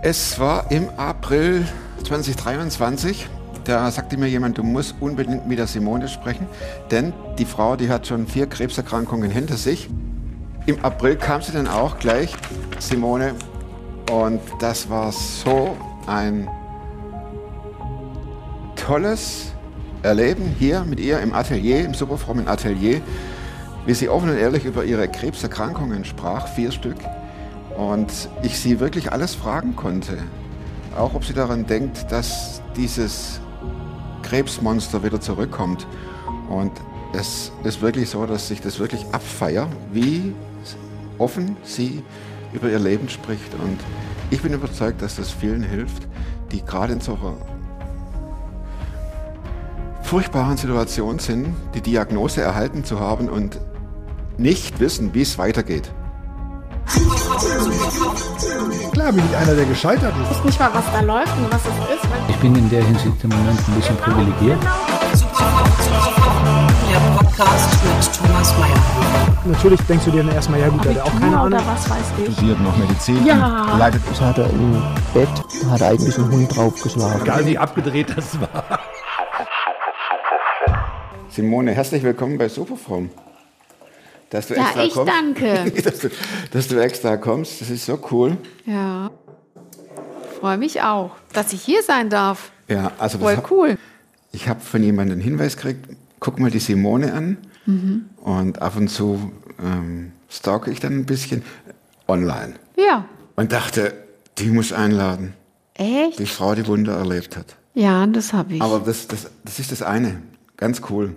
Es war im April 2023. Da sagte mir jemand, du musst unbedingt mit der Simone sprechen, denn die Frau, die hat schon vier Krebserkrankungen hinter sich. Im April kam sie dann auch gleich, Simone, und das war so ein tolles Erleben hier mit ihr im Atelier, im superfrommen Atelier, wie sie offen und ehrlich über ihre Krebserkrankungen sprach, vier Stück, und ich sie wirklich alles fragen konnte. Auch ob sie daran denkt, dass dieses Krebsmonster wieder zurückkommt. Und es ist wirklich so, dass ich das wirklich abfeier, wie offen sie über ihr Leben spricht. Und ich bin überzeugt, dass das vielen hilft, die gerade in so einer furchtbaren Situation sind, die Diagnose erhalten zu haben und nicht wissen, wie es weitergeht. Klar bin ich einer, der gescheitert ist. Ich weiß nicht mal, was da läuft und was es ist. Ich bin in der Hinsicht im Moment ein bisschen privilegiert. Der Podcast mit Thomas Mayer. Natürlich denkst du dir dann erstmal, ja gut, der hat auch keine Ahnung. Oder was weiß ich. Studiert noch Medizin. Ja. Leidet Ich hatte im Bett, hat eigentlich ein Hund draufgeschlagen. Egal wie abgedreht das war. Simone, herzlich willkommen bei Superform. Dass du Ja, extra ich kommst. danke. dass, du, dass du extra kommst, das ist so cool. Ja. Freue mich auch, dass ich hier sein darf. Ja, also Voll hab- cool. Ich habe von jemandem einen Hinweis gekriegt, guck mal die Simone an. Mhm. Und ab und zu ähm, stalke ich dann ein bisschen online. Ja. Und dachte, die muss einladen. Echt? Die Frau, die Wunder erlebt hat. Ja, das habe ich. Aber das, das, das ist das eine. Ganz cool.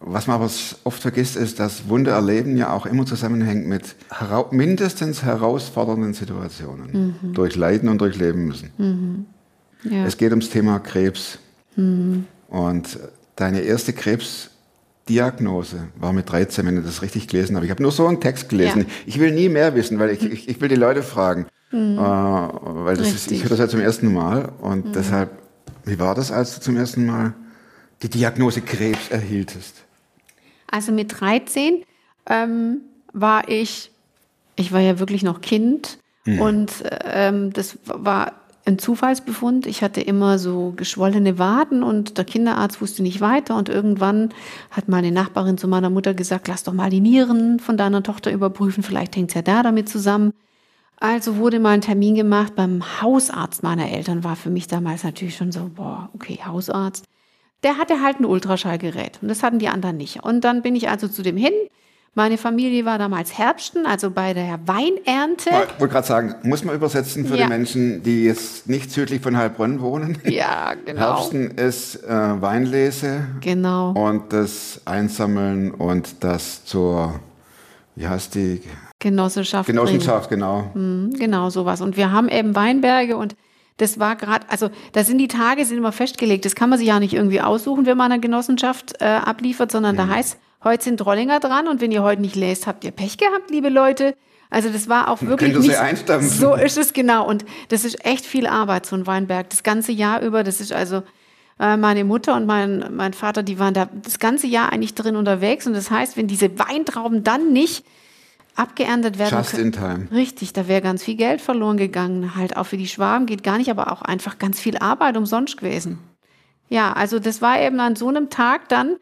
Was man aber oft vergisst, ist, dass Wunder erleben ja auch immer zusammenhängt mit herau mindestens herausfordernden Situationen. Durch Leiden und durchleben müssen. ja. Es geht ums Thema Krebs. Und deine erste Krebsdiagnose war mit 13, wenn du das richtig gelesen hast. Ich habe nur so einen Text gelesen. Ja. Ich will nie mehr wissen, weil ich, ich, ich will die Leute fragen. Äh, weil das ist, ich höre das ja zum ersten Mal. Und deshalb, wie war das, als du zum ersten Mal die Diagnose Krebs erhieltest? Also mit 13 ähm, war ich, ich war ja wirklich noch Kind und ähm, das war ein Zufallsbefund. Ich hatte immer so geschwollene Waden und der Kinderarzt wusste nicht weiter und irgendwann hat meine Nachbarin zu meiner Mutter gesagt, lass doch mal die Nieren von deiner Tochter überprüfen, vielleicht hängt es ja da damit zusammen. Also wurde mal ein Termin gemacht beim Hausarzt meiner Eltern, war für mich damals natürlich schon so, boah, okay, Hausarzt. Der hatte halt ein Ultraschallgerät und das hatten die anderen nicht. Und dann bin ich also zu dem hin. Meine Familie war damals Herbsten, also bei der Weinernte. Ich wollte gerade sagen, muss man übersetzen für Ja. die Menschen, die jetzt nicht südlich von Heilbronn wohnen? Ja, genau. Herbsten ist äh, Weinlese Genau. und das Einsammeln und das zur, wie heißt die? Genossenschaft. bringen. Genossenschaft, genau. Mhm, Genau, sowas. Und wir haben eben Weinberge und das war gerade, also da sind die Tage sind immer festgelegt. Das kann man sich ja nicht irgendwie aussuchen, wenn man eine Genossenschaft äh, abliefert, sondern da heißt, heute sind Drollinger dran und wenn ihr heute nicht lest, habt ihr Pech gehabt, liebe Leute. Also das war auch wirklich nicht einstampfen. so ist es genau und das ist echt viel Arbeit so ein Weinberg das ganze Jahr über. Das ist also äh, meine Mutter und mein mein Vater, die waren da das ganze Jahr eigentlich drin unterwegs und das heißt, wenn diese Weintrauben dann nicht abgeerntet werden Just in time. Richtig, da wäre ganz viel Geld verloren gegangen. Halt auch für die Schwaben geht gar nicht, aber auch einfach ganz viel Arbeit umsonst gewesen. Ja, also das war eben an so einem Tag dann,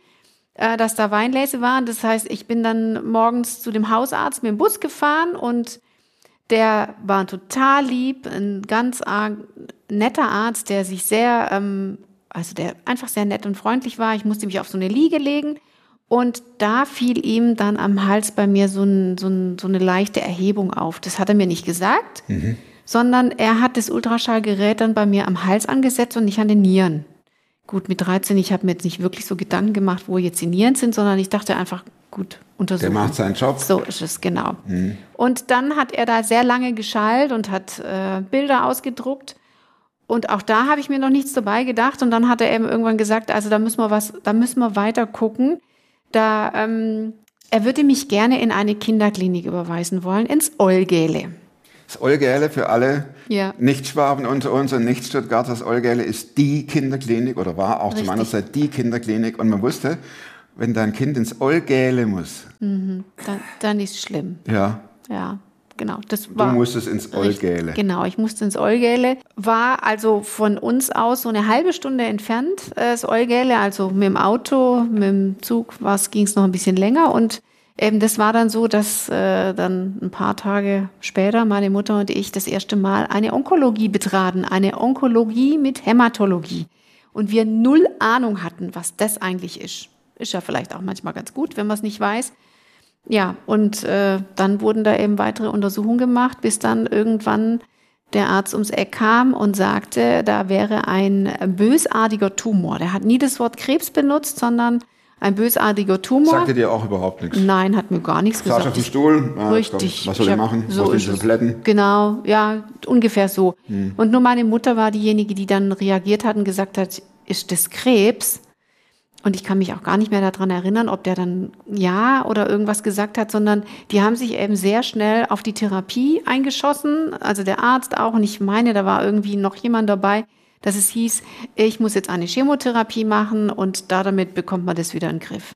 äh, dass da Weinlese waren. Das heißt, ich bin dann morgens zu dem Hausarzt mit dem Bus gefahren und der war total lieb, ein ganz netter Arzt, der sich sehr, ähm, also der einfach sehr nett und freundlich war. Ich musste mich auf so eine Liege legen und da fiel ihm dann am Hals bei mir so, ein, so, ein, so eine leichte Erhebung auf. Das hat er mir nicht gesagt, sondern er hat das Ultraschallgerät dann bei mir am Hals angesetzt und nicht an den Nieren. Gut, mit 13, ich habe mir jetzt nicht wirklich so Gedanken gemacht, wo jetzt die Nieren sind, sondern ich dachte einfach, gut, Der untersuchen. macht seinen Job. So ist es, genau. Und dann hat er da sehr lange geschallt und hat äh, Bilder ausgedruckt. Und auch da habe ich mir noch nichts dabei gedacht. Und dann hat er eben irgendwann gesagt, also da müssen wir was, da müssen wir weiter gucken. Da, ähm, er würde mich gerne in eine Kinderklinik überweisen wollen, ins Olgele. Das Olgele für alle Ja. Nicht-Schwaben unter uns und Nicht-Stuttgarter. Das Olgele ist die Kinderklinik oder war auch zu Richtig. meiner Zeit die Kinderklinik. Und man wusste, wenn dein Kind ins Olgele muss, Dann, dann ist schlimm. ja, Ja, genau. Das Du war musstest ins Olgäle. Genau, ich musste ins Olgäle. War also von uns aus so eine halbe Stunde entfernt, äh, das Olgäle. Also mit dem Auto, mit dem Zug ging es noch ein bisschen länger. Und eben das war dann so, dass äh, dann ein paar Tage später meine Mutter und ich das erste Mal eine Onkologie betraten. Eine Onkologie mit Hämatologie. Und wir null Ahnung hatten, was das eigentlich ist. Ist ja vielleicht auch manchmal ganz gut, wenn man es nicht weiß. Ja, und äh, dann wurden da eben weitere Untersuchungen gemacht, bis dann irgendwann der Arzt ums Eck kam und sagte, da wäre ein bösartiger Tumor. Der hat nie das Wort Krebs benutzt, sondern ein bösartiger Tumor. Sagte dir auch überhaupt nichts. Nein, hat mir gar nichts Saß gesagt. auf dem Ich- Stuhl. Ja, Richtig. komm, was soll Ich ich machen? So die Tabletten? Genau, ja, ungefähr so. Hm. Und nur meine Mutter war diejenige, die dann reagiert hat und gesagt hat, ist das Krebs? Und ich kann mich auch gar nicht mehr daran erinnern, ob der dann ja oder irgendwas gesagt hat, sondern die haben sich eben sehr schnell auf die Therapie eingeschossen, also der Arzt auch. Und ich meine, da war irgendwie noch jemand dabei, dass es hieß, ich muss jetzt eine Chemotherapie machen und da damit bekommt man das wieder in den Griff.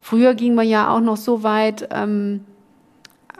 Früher ging man ja auch noch so weit, ähm,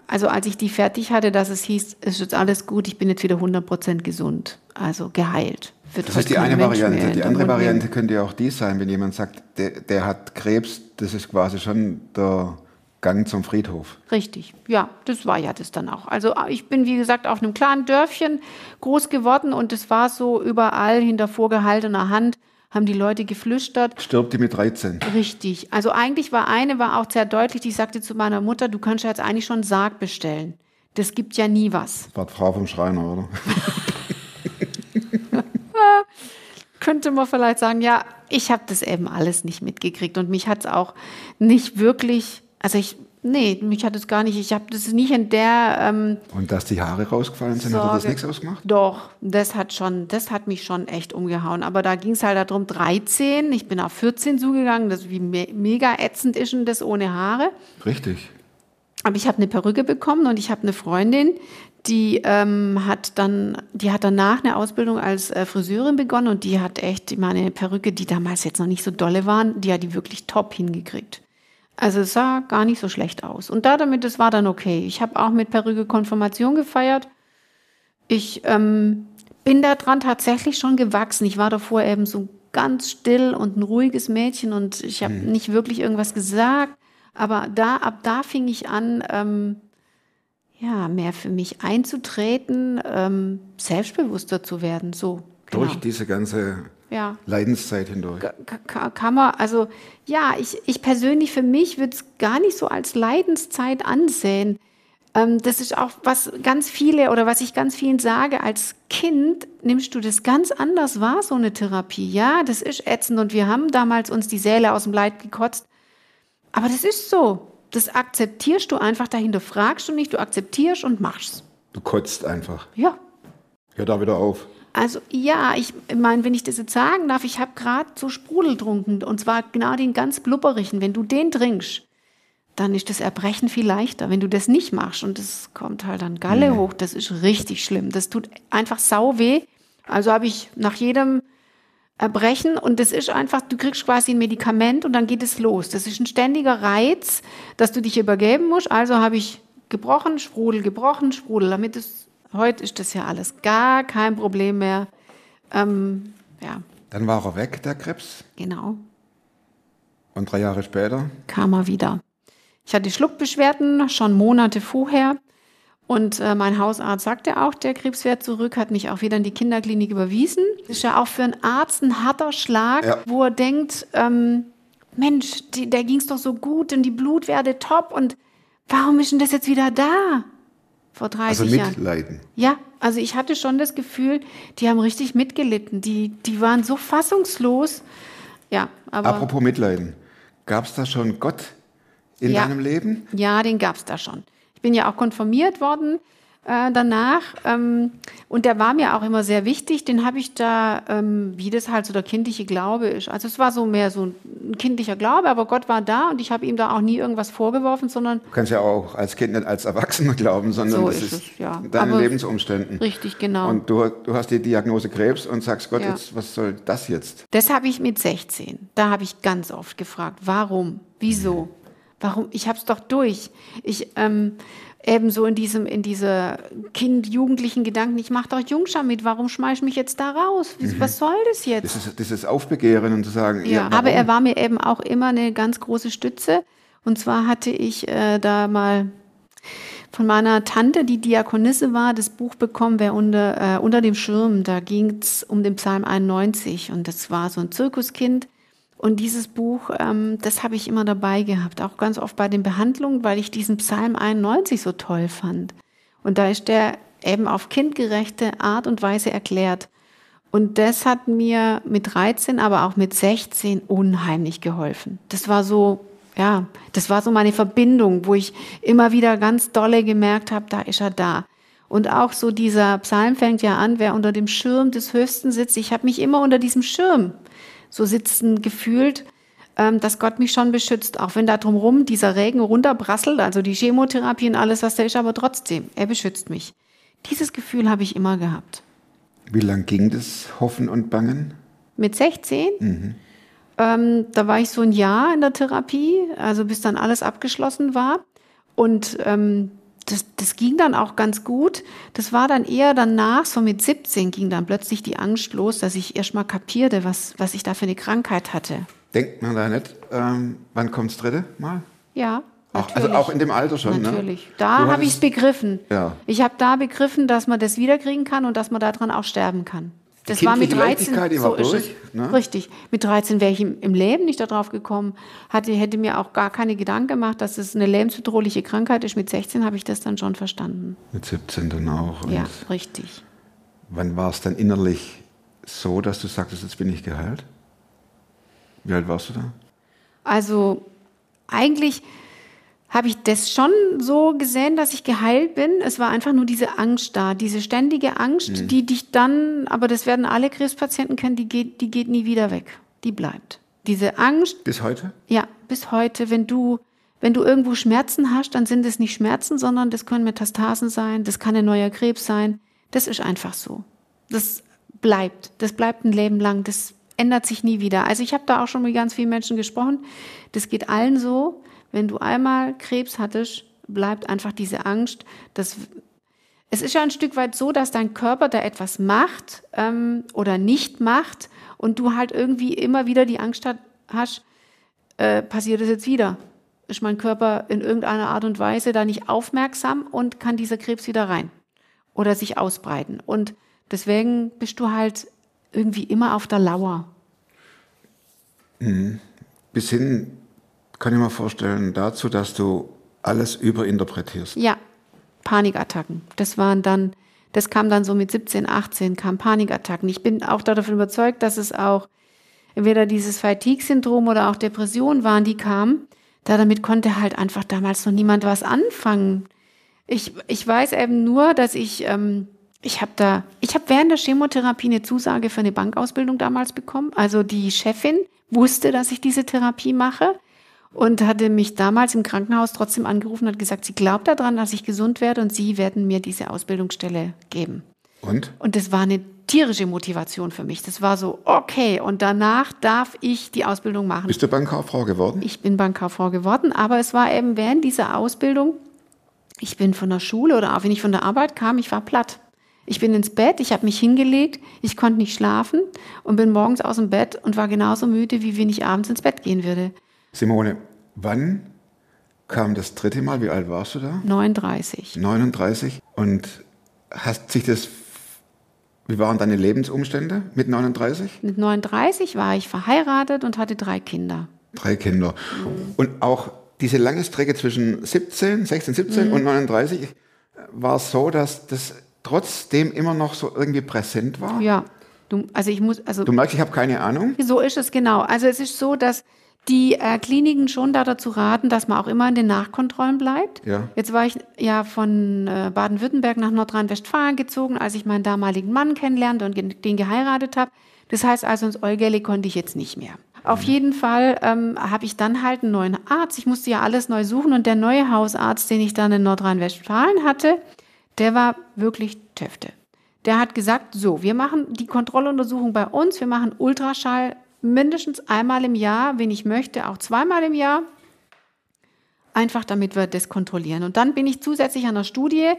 also als ich die fertig hatte, dass es hieß, es ist jetzt alles gut, ich bin jetzt wieder 100% gesund, also geheilt. Wird Das ist die eine Mensch Variante. Die andere nehmen. Variante könnte ja auch die sein, wenn jemand sagt, der, der hat Krebs, das ist quasi schon der Gang zum Friedhof. Richtig, ja, das war ja das dann auch. Also ich bin, wie gesagt, auf einem kleinen Dörfchen groß geworden und es war so überall hinter vorgehaltener Hand, haben die Leute geflüstert. Stirbt die mit 13. Richtig. Also eigentlich war eine, war auch sehr deutlich, die sagte zu meiner Mutter, du kannst ja jetzt eigentlich schon Sarg bestellen. Das gibt ja nie was. Das war die Frau vom Schreiner, oder? könnte man vielleicht sagen, ja, ich habe das eben alles nicht mitgekriegt und mich hat es auch nicht wirklich, also ich, nee, mich hat es gar nicht, ich habe das nicht in der ähm, Und dass die Haare rausgefallen sind, hat dir das Sorge. nichts ausgemacht? Doch, das hat schon, das hat mich schon echt umgehauen. Aber da ging es halt darum, 13, ich bin auf 14 zugegangen, das wie me mega ätzend ist denn das ohne Haare. Richtig. Aber ich habe eine Perücke bekommen und ich habe eine Freundin, die ähm, hat dann, die hat danach eine Ausbildung als äh, Friseurin begonnen und die hat echt meine Perücke, die damals jetzt noch nicht so dolle waren, die hat die wirklich top hingekriegt. Also es sah gar nicht so schlecht aus. Und da damit, das war dann okay. Ich habe auch mit Perücke Konfirmation gefeiert. Ich ähm, bin daran tatsächlich schon gewachsen. Ich war davor eben so ganz still und ein ruhiges Mädchen und ich habe nicht wirklich irgendwas gesagt. Aber da, ab da fing ich an, ähm, ja, mehr für mich einzutreten, ähm, selbstbewusster zu werden. So, genau. Durch diese ganze Ja. Leidenszeit hindurch. Ka- ka- kann man, also ja, ich, ich persönlich für mich würde es gar nicht so als Leidenszeit ansehen. Ähm, das ist auch, was ganz viele oder was ich ganz vielen sage, als Kind nimmst du das ganz anders wahr, so eine Therapie. Ja, das ist ätzend und wir haben damals uns die Säle aus dem Leib gekotzt. Aber das ist so. Das akzeptierst du einfach, dahinter fragst du nicht, du akzeptierst und machst. Du kotzt einfach. Ja, Hör da wieder auf. also ja, ich meine, wenn ich das jetzt sagen darf, ich habe gerade so Sprudel getrunken und zwar genau den ganz blubberigen. Wenn du den trinkst, dann ist das Erbrechen viel leichter. Wenn du das nicht machst und es kommt halt dann Galle hoch, das ist richtig schlimm. Das tut einfach sau weh. Also habe ich nach jedem Erbrechen und das ist einfach, du kriegst quasi ein Medikament und dann geht es los. Das ist ein ständiger Reiz, dass du dich übergeben musst. Also habe ich gebrochen, Sprudel, gebrochen, Sprudel. Damit ist, heute ist das ja alles gar kein Problem mehr. Ähm, ja, Dann war er weg, der Krebs. genau, Und drei Jahre später, kam er wieder. Ich hatte Schluckbeschwerden schon Monate vorher. Und äh, mein Hausarzt sagte auch, der Krebs wäre zurück, hat mich auch wieder in die Kinderklinik überwiesen. Das ist ja auch für einen Arzt ein harter Schlag, Ja. wo er denkt, ähm, Mensch, die, der ging es doch so gut und die Blutwerte top und warum ist denn das jetzt wieder da? Vor 30 also Jahren. mitleiden. Ja, also ich hatte schon das Gefühl, die haben richtig mitgelitten. Die, die waren so fassungslos. Ja, aber Apropos Mitleiden. Gab es da schon Gott in Ja. deinem Leben? ja, den gab's da schon. Ich bin ja auch konfirmiert worden äh, danach ähm, und der war mir auch immer sehr wichtig. Den habe ich da, ähm, wie das halt so der kindliche Glaube ist. Also es war so mehr so ein kindlicher Glaube, aber Gott war da und ich habe ihm da auch nie irgendwas vorgeworfen, sondern Du kannst ja auch als Kind nicht als Erwachsener glauben, sondern So das ist es, ja. deine Aber- Lebensumständen. richtig genau. Und du, du hast die Diagnose Krebs und sagst, Gott, Ja. jetzt, was soll das jetzt? Das habe ich mit 16. Da habe ich ganz oft gefragt, warum, wieso, Warum? Ich hab's doch durch. Ich ähm, eben so in diesem in diese Kind-Jugendlichen Gedanken. Ich mache doch Jungschar mit. Warum schmeiß ich mich jetzt da raus? Wie, Was soll das jetzt? Das ist dieses Aufbegehren und zu sagen, Ja, warum? aber er war mir eben auch immer eine ganz große Stütze. Und zwar hatte ich äh, da mal von meiner Tante, die Diakonisse war, das Buch bekommen, wer unter, äh, unter dem Schirm. Da ging es um den Psalm 91 und das war so ein Zirkuskind. Und dieses Buch, ähm, das habe ich immer dabei gehabt, auch ganz oft bei den Behandlungen, weil ich diesen Psalm 91 so toll fand. Und da ist der eben auf kindgerechte Art und Weise erklärt. Und das hat mir mit 13, aber auch mit 16 unheimlich geholfen. Das war so, ja, das war so meine Verbindung, wo ich immer wieder ganz dolle gemerkt habe, da ist er da. Und auch so dieser Psalm fängt ja an, wer unter dem Schirm des Höchsten sitzt. Ich habe mich immer unter diesem Schirm so sitzen gefühlt, ähm, dass Gott mich schon beschützt, auch wenn da drumherum dieser Regen runterprasselt, also die Chemotherapie und alles, was da ist, aber trotzdem, er beschützt mich. Dieses Gefühl habe ich immer gehabt. Wie lang ging das Hoffen und Bangen? Mit 16, ähm, da war ich so ein Jahr in der Therapie, also bis dann alles abgeschlossen war. Und ähm, das, das ging dann auch ganz gut. Das war dann eher danach, so mit 17 ging dann plötzlich die Angst los, dass ich erst mal kapierte, was, was ich da für eine Krankheit hatte. Denkt man da nicht, ähm, wann kommt's dritte Mal? Ja. Auch, also auch in dem Alter schon, ne? Natürlich. Du Da habe ich es begriffen. Ja. Ich habe da begriffen, dass man das wiederkriegen kann und dass man daran auch sterben kann. Das war mit kindliche 13. Leichtigkeit, die war ist durch, es. ne? Richtig. Mit 13 wäre ich im, im Leben nicht darauf gekommen. Hatte, hätte mir auch gar keine Gedanken gemacht, dass es eine lebensbedrohliche Krankheit ist. Mit 16 habe ich das dann schon verstanden. Mit 17 dann auch. Ja, richtig. Wann war es dann innerlich so, dass du sagtest, jetzt bin ich geheilt? Wie alt warst du da? Also eigentlich habe ich das schon so gesehen, dass ich geheilt bin. Es war einfach nur diese Angst da, diese ständige Angst, die dich dann, aber das werden alle Krebspatienten kennen, die geht, die geht nie wieder weg. Die bleibt. Diese Angst, Bis heute? ja, bis heute, wenn du, wenn du irgendwo Schmerzen hast, dann sind es nicht Schmerzen, sondern das können Metastasen sein, das kann ein neuer Krebs sein. Das ist einfach so. Das bleibt. Das bleibt ein Leben lang. Das ändert sich nie wieder. Also ich habe da auch schon mit ganz vielen Menschen gesprochen. Das geht allen so. Wenn du einmal Krebs hattest, bleibt einfach diese Angst. Das, es ist ja ein Stück weit so, dass dein Körper da etwas macht ähm, oder nicht macht und du halt irgendwie immer wieder die Angst hat, hast, äh, passiert es jetzt wieder? Ist mein Körper in irgendeiner Art und Weise da nicht aufmerksam und kann dieser Krebs wieder rein oder sich ausbreiten? Und deswegen bist du halt irgendwie immer auf der Lauer. Bis hin, kann ich mir vorstellen, dazu, dass du alles überinterpretierst. Ja, Panikattacken. Das waren dann, das kam dann so mit 17, 18, kamen Panikattacken. Ich bin auch davon überzeugt, dass es auch entweder dieses Fatigue-Syndrom oder auch Depressionen waren, die kamen. Da damit konnte halt einfach damals noch niemand was anfangen. Ich, ich weiß eben nur, dass ich, ähm, ich habe da, ich habe während der Chemotherapie eine Zusage für eine Bankausbildung damals bekommen. Also die Chefin wusste, dass ich diese Therapie mache und hatte mich damals im Krankenhaus trotzdem angerufen und hat gesagt, sie glaubt daran, dass ich gesund werde und sie werden mir diese Ausbildungsstelle geben. Und? Und das war eine tierische Motivation für mich. Das war so, okay, und danach darf ich die Ausbildung machen. Bist du Bankkauffrau geworden? Ich bin Bankkauffrau geworden, aber es war eben während dieser Ausbildung, ich bin von der Schule oder auch wenn ich von der Arbeit kam, ich war platt. Ich bin ins Bett, ich habe mich hingelegt, ich konnte nicht schlafen und bin morgens aus dem Bett und war genauso müde, wie wenn ich abends ins Bett gehen würde. Simone, wann kam das dritte Mal? Wie alt warst du da? 39. 39. Und hast sich das, wie waren deine Lebensumstände mit 39? Mit 39 war ich verheiratet und hatte drei Kinder. Drei Kinder. Und auch diese lange Strecke zwischen 17, 16, 17 und 39 war es so, dass das trotzdem immer noch so irgendwie präsent war? Ja, du, also ich muss, also Du merkst, ich habe keine Ahnung. So ist es genau. Also es ist so, dass die äh, Kliniken schon da dazu raten, dass man auch immer in den Nachkontrollen bleibt. Ja. Jetzt war ich ja von äh, Baden-Württemberg nach Nordrhein-Westfalen gezogen, als ich meinen damaligen Mann kennenlernte und den geheiratet habe. Das heißt also, ins Eugelle konnte ich jetzt nicht mehr. Auf jeden Fall ähm, habe ich dann halt einen neuen Arzt. Ich musste ja alles neu suchen und der neue Hausarzt, den ich dann in Nordrhein-Westfalen hatte, der war wirklich Töfte. Der hat gesagt, so, wir machen die Kontrolluntersuchung bei uns, wir machen Ultraschall mindestens einmal im Jahr, wenn ich möchte, auch zweimal im Jahr. einfach damit wir das kontrollieren. Und dann bin ich zusätzlich an der Studie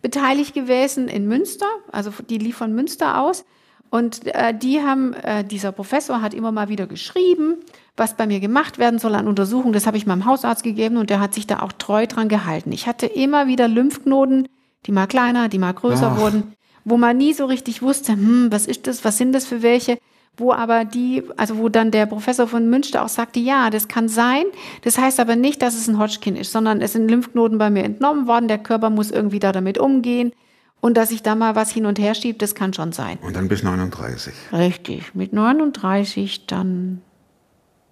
beteiligt gewesen in Münster, also die lief von Münster aus. Und äh, die haben, äh, dieser Professor hat immer mal wieder geschrieben, was bei mir gemacht werden soll an Untersuchungen. Das habe ich meinem Hausarzt gegeben und der hat sich da auch treu dran gehalten. Ich hatte immer wieder Lymphknoten, die mal kleiner, die mal größer Ach. wurden, wo man nie so richtig wusste, hm, was ist das, was sind das für welche wo aber die, also wo dann der Professor von Münster auch sagte, ja, das kann sein. Das heißt aber nicht, dass es ein Hodgkin ist, sondern es sind Lymphknoten bei mir entnommen worden. Der Körper muss irgendwie da damit umgehen. Und dass ich da mal was hin und her schiebe, das kann schon sein. Und dann bis 39. Richtig. Mit 39 dann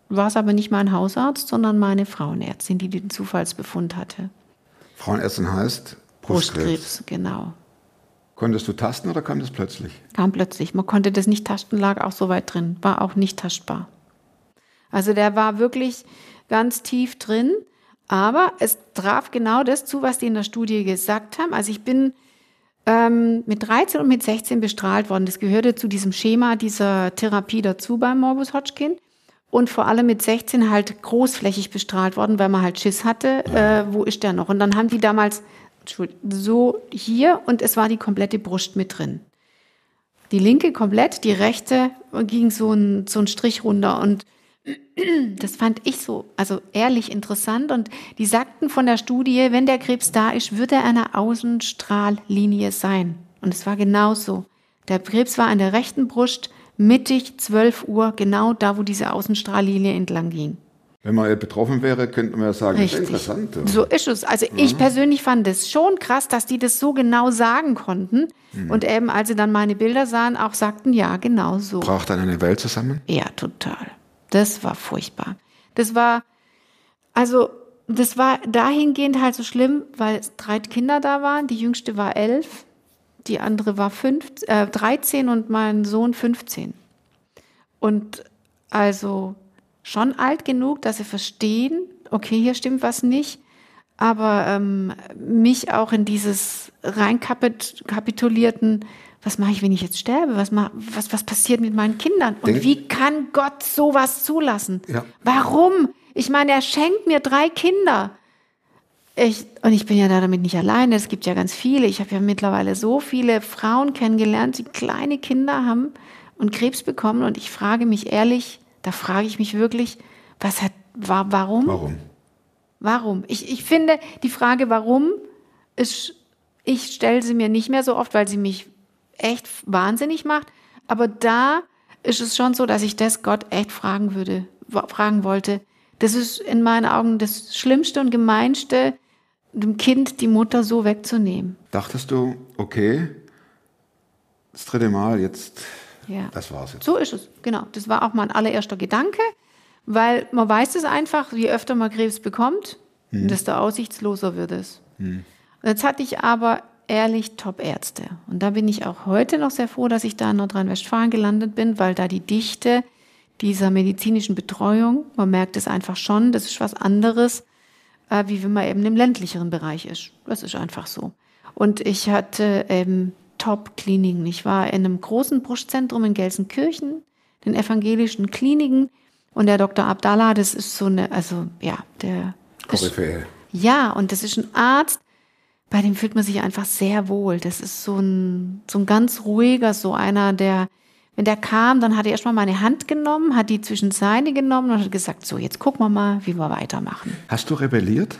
war es aber nicht mein Hausarzt, sondern meine Frauenärztin, die den Zufallsbefund hatte. Frauenärztin heißt Brustkrebs. Brustkrebs, genau. Konntest du tasten oder kam das plötzlich? Kam plötzlich. Man konnte das nicht tasten, lag auch so weit drin, war auch nicht tastbar. Also der war wirklich ganz tief drin, aber es traf genau das zu, was die in der Studie gesagt haben. Also ich bin ähm, mit 13 und mit 16 bestrahlt worden. Das gehörte zu diesem Schema dieser Therapie dazu beim Morbus Hodgkin. Und vor allem mit 16 halt großflächig bestrahlt worden, weil man halt Schiss hatte, äh, wo ist der noch? Und dann haben die damals so hier und es war die komplette Brust mit drin. Die linke komplett, die rechte ging so ein, so ein Strich runter und das fand ich so, also ehrlich interessant. Und die sagten von der Studie, wenn der Krebs da ist, wird er eine Außenstrahllinie sein. Und es war genau so. Der Krebs war an der rechten Brust, mittig 12 Uhr, genau da, wo diese Außenstrahllinie entlang ging. Wenn man betroffen wäre, könnte man ja sagen, das ist Richtig. interessant. ja. So ist es. Also ich persönlich fand es schon krass, dass die das so genau sagen konnten. Und eben, als sie dann meine Bilder sahen, auch sagten, ja, genau so. Braucht dann eine Welt zusammen? Ja, total. Das war furchtbar. Das war, also, das war dahingehend halt so schlimm, weil es drei Kinder da waren. Die jüngste war elf, die andere war fünf, äh, 13 und mein Sohn 15. Und also schon alt genug, dass sie verstehen, okay, hier stimmt was nicht, aber ähm, mich auch in dieses reinkapitulierten, was mache ich, wenn ich jetzt sterbe? Was, mach, was, was passiert mit meinen Kindern? Und Denk- wie kann Gott sowas zulassen? Ja. Warum? Ich meine, er schenkt mir drei Kinder. Ich, und ich bin ja da damit nicht alleine. Es gibt ja ganz viele. Ich habe ja mittlerweile so viele Frauen kennengelernt, die kleine Kinder haben und Krebs bekommen. Und ich frage mich ehrlich, da frage ich mich wirklich, was hat, war, warum? Warum? Warum? Ich, ich finde, die Frage, warum, ist, ich stelle sie mir nicht mehr so oft, weil sie mich echt wahnsinnig macht. Aber da ist es schon so, dass ich das Gott echt fragen würde, fragen wollte. Das ist in meinen Augen das Schlimmste und Gemeinste, dem Kind die Mutter so wegzunehmen. Dachtest du, okay, das dritte Mal, jetzt, Ja. das war's jetzt. So ist es, genau. Das war auch mein allererster Gedanke, weil man weiß es einfach, je öfter man Krebs bekommt, desto aussichtsloser wird es. Und Jetzt hatte ich aber ehrlich Top-Ärzte. Und da bin ich auch heute noch sehr froh, dass ich da in Nordrhein-Westfalen gelandet bin, weil da die Dichte dieser medizinischen Betreuung, man merkt es einfach schon, das ist was anderes, äh, wie wenn man eben im ländlicheren Bereich ist. Das ist einfach so. Und ich hatte eben Top-Kliniken. Ich war in einem großen Brustzentrum in Gelsenkirchen, den evangelischen Kliniken. Und der Dr. Abdallah, das ist so eine, also ja, der Koryphäe. ja, und das ist ein Arzt, bei dem fühlt man sich einfach sehr wohl. Das ist so ein, so ein ganz ruhiger, so einer, der, wenn der kam, dann hat er erstmal meine Hand genommen, hat die zwischen seine genommen und hat gesagt, so, jetzt gucken wir mal, wie wir weitermachen. Hast du rebelliert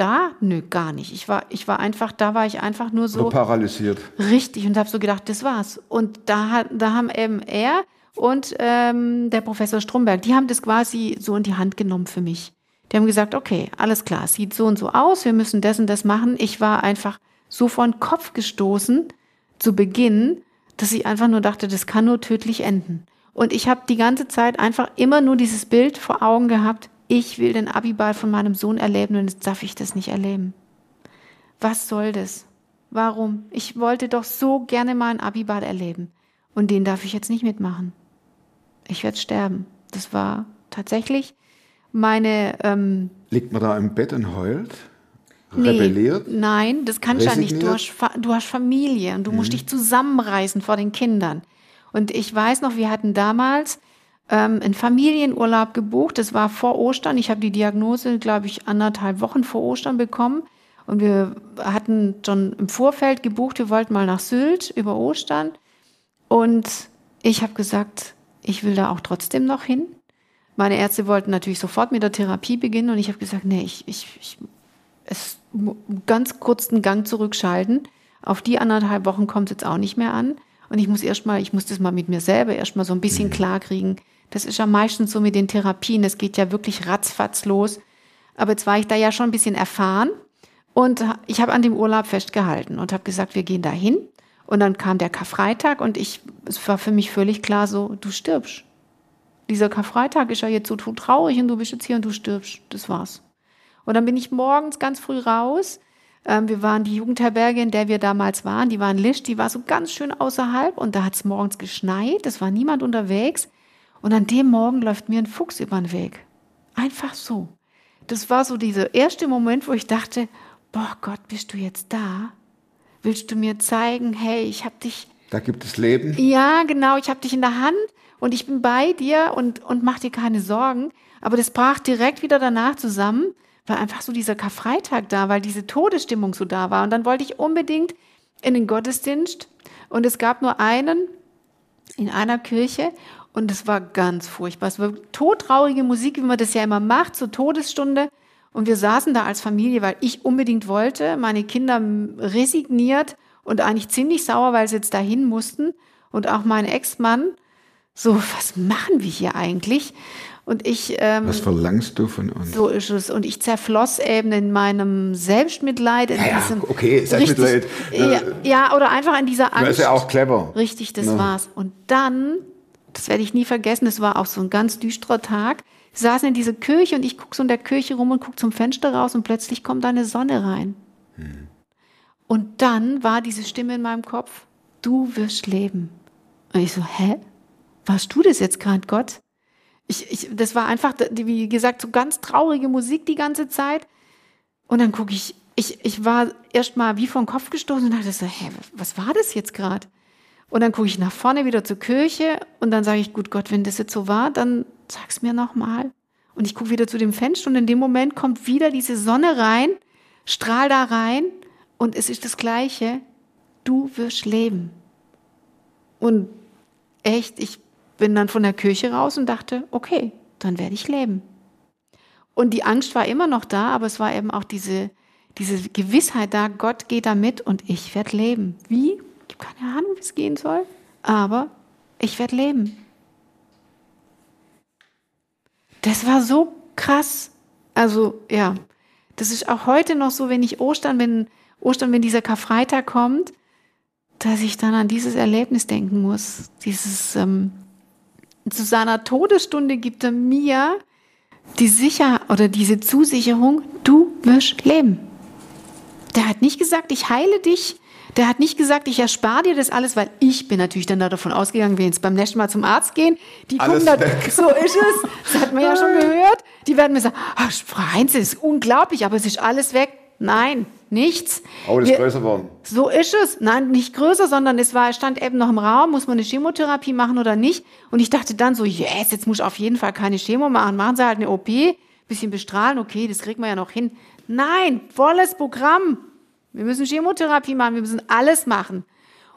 da? Nö, gar nicht. Ich war, ich war einfach, da war ich einfach nur so. oder paralysiert? Richtig, und habe so gedacht, das war's. Und da, da haben eben er und ähm, der Professor Stromberg, die haben das quasi so in die Hand genommen für mich. Die haben gesagt, okay, alles klar, es sieht so und so aus, wir müssen das und das machen. Ich war einfach so vor den Kopf gestoßen zu Beginn, dass ich einfach nur dachte, das kann nur tödlich enden. Und ich habe die ganze Zeit einfach immer nur dieses Bild vor Augen gehabt, ich will den Abiball von meinem Sohn erleben und jetzt darf ich das nicht erleben. Was soll das? Warum? Ich wollte doch so gerne mal einen Abiball erleben. Und den darf ich jetzt nicht mitmachen. Ich werde sterben. Das war tatsächlich meine. Ähm, Liegt man da im Bett und heult? nee, Rebelliert? Nein, das kannst du ja nicht. Du hast, du hast Familie und du musst dich zusammenreißen vor den Kindern. Und ich weiß noch, wir hatten damals ähm, einen Familienurlaub gebucht. Das war vor Ostern. Ich habe die Diagnose, glaube ich, anderthalb Wochen vor Ostern bekommen. Und wir hatten schon im Vorfeld gebucht, wir wollten mal nach Sylt über Ostern. Und ich habe gesagt, ich will da auch trotzdem noch hin. Meine Ärzte wollten natürlich sofort mit der Therapie beginnen und ich habe gesagt, nee, ich, ich, ich es ganz kurzen Gang zurückschalten. Auf die anderthalb Wochen kommt es jetzt auch nicht mehr an. Und ich muss erstmal, ich muss das mal mit mir selber erstmal so ein bisschen mhm. klar kriegen. Das ist ja meistens so mit den Therapien. Das geht ja wirklich ratzfatz los. Aber jetzt war ich da ja schon ein bisschen erfahren. Und ich habe an dem Urlaub festgehalten und habe gesagt, wir gehen da hin. Und dann kam der Karfreitag und ich, es war für mich völlig klar so, du stirbst. Dieser Karfreitag ist ja jetzt so traurig und du bist jetzt hier und du stirbst. Das war's. Und dann bin ich morgens ganz früh raus. Ähm, wir waren die Jugendherberge, in der wir damals waren, die war in Lisch, die war so ganz schön außerhalb und da hat es morgens geschneit, es war niemand unterwegs. Und an dem Morgen läuft mir ein Fuchs über den Weg. Einfach so. Das war so dieser erste Moment, wo ich dachte, boah Gott, bist du jetzt da? Willst du mir zeigen, hey, ich hab dich. Da gibt es Leben. Ja, genau, ich hab dich in der Hand und ich bin bei dir und, und mach dir keine Sorgen. Aber das brach direkt wieder danach zusammen war einfach so dieser Karfreitag da, weil diese Todesstimmung so da war. Und dann wollte ich unbedingt in den Gottesdienst und es gab nur einen in einer Kirche und es war ganz furchtbar. Es war todtraurige Musik, wie man das ja immer macht, zur Todesstunde. Und wir saßen da als Familie, weil ich unbedingt wollte, meine Kinder resigniert und eigentlich ziemlich sauer, weil sie jetzt dahin mussten. Und auch mein Ex-Mann, so, was machen wir hier eigentlich? Und ich. Ähm, Was verlangst du von uns? So ist es. Und ich zerfloss eben in meinem Selbstmitleid. In ja, ja, okay, Selbstmitleid. Richtig, ja, ja, oder einfach in dieser Angst. Das ist ja auch clever. Richtig, das ja. war's. Und dann, das werde ich nie vergessen, das war auch so ein ganz düsterer Tag. Wir saßen in dieser Kirche und ich gucke so in der Kirche rum und gucke zum Fenster raus und plötzlich kommt da eine Sonne rein. Hm. Und dann war diese Stimme in meinem Kopf, du wirst leben. Und ich so, hä? Warst du das jetzt gerade, Gott? Ich, ich, das war einfach, wie gesagt, so ganz traurige Musik die ganze Zeit. Und dann gucke ich, ich, ich war erst mal wie den Kopf gestoßen und dachte so, hä, was war das jetzt gerade? Und dann gucke ich nach vorne wieder zur Kirche und dann sage ich, gut Gott, wenn das jetzt so war, dann sag's mir nochmal. Und ich gucke wieder zu dem Fenster und in dem Moment kommt wieder diese Sonne rein, strahl da rein und es ist das Gleiche. Du wirst leben. Und echt, ich bin dann von der Kirche raus und dachte, okay, dann werde ich leben. Und die Angst war immer noch da, aber es war eben auch diese, diese Gewissheit da, Gott geht da mit und ich werde leben. Wie? Ich habe keine Ahnung, wie es gehen soll, aber ich werde leben. Das war so krass. Also ja, das ist auch heute noch so, wenn ich Ostern, wenn Ostern, wenn dieser Karfreitag kommt, dass ich dann an dieses Erlebnis denken muss. Dieses, ähm, zu seiner Todesstunde gibt er mir die Sicher oder diese Zusicherung, du wirst leben. Der hat nicht gesagt, ich heile dich. Der hat nicht gesagt, ich erspare dir das alles, weil ich bin natürlich dann davon ausgegangen, wir jetzt beim nächsten Mal zum Arzt gehen. Die alles gucken da, so ist es. Das hat man ja schon gehört. Die werden mir sagen, ach, Frau Heinz, das ist unglaublich, aber es ist alles weg. Nein, nichts. Oh, das ist größer geworden. So ist es. Nein, nicht größer, sondern es war, stand eben noch im Raum, muss man eine Chemotherapie machen oder nicht. Und ich dachte dann so, yes, jetzt muss ich auf jeden Fall keine Chemo machen. Machen Sie halt eine OP, bisschen bestrahlen, okay, das kriegt man ja noch hin. Nein, volles Programm. Wir müssen Chemotherapie machen, wir müssen alles machen.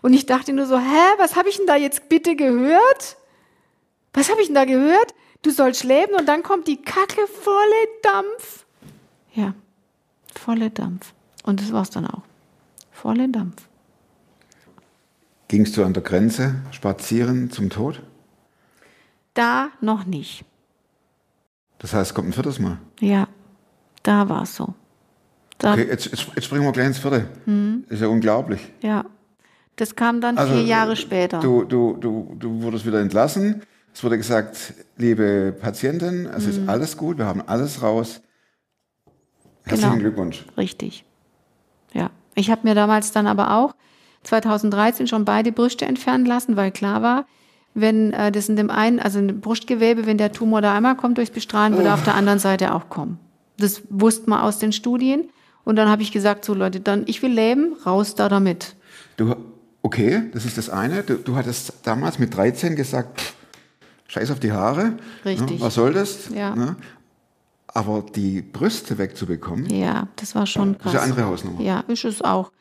Und ich dachte nur so, hä, was habe ich denn da jetzt bitte gehört? Was habe ich denn da gehört? Du sollst leben und dann kommt die Kacke volle Dampf. Ja volle Dampf. Und das war es dann auch. Volle Dampf. Gingst du an der Grenze spazieren zum Tod? Da noch nicht. Das heißt, es kommt ein viertes Mal? Ja, da war es so. Da okay, jetzt, jetzt, jetzt, springen wir gleich ins vierte. Hm. Ist ja unglaublich. Ja, das kam dann also, vier Jahre später. Du, du, du, du wurdest wieder entlassen. Es wurde gesagt, liebe Patientin, es hm. ist alles gut, wir haben alles raus. Herzlichen genau. Glückwunsch. Richtig. Ja. Ich habe mir damals dann aber auch 2013 schon beide Brüste entfernen lassen, weil klar war, wenn äh, das in dem einen, also im Brustgewebe, wenn der Tumor da einmal kommt durchs Bestrahlen, würde oh. auf der anderen Seite auch kommen. Das wusste man aus den Studien. Und dann habe ich gesagt, so Leute, dann ich will leben, raus da damit. Du, okay, das ist das eine. Du, du hattest damals mit 13 gesagt, pff, scheiß auf die Haare. Richtig. Ne? Was soll das? Ja. Ne? Aber die Brüste wegzubekommen, Ja, das war schon krass. ist eine andere Hausnummer. Ja, ist es auch.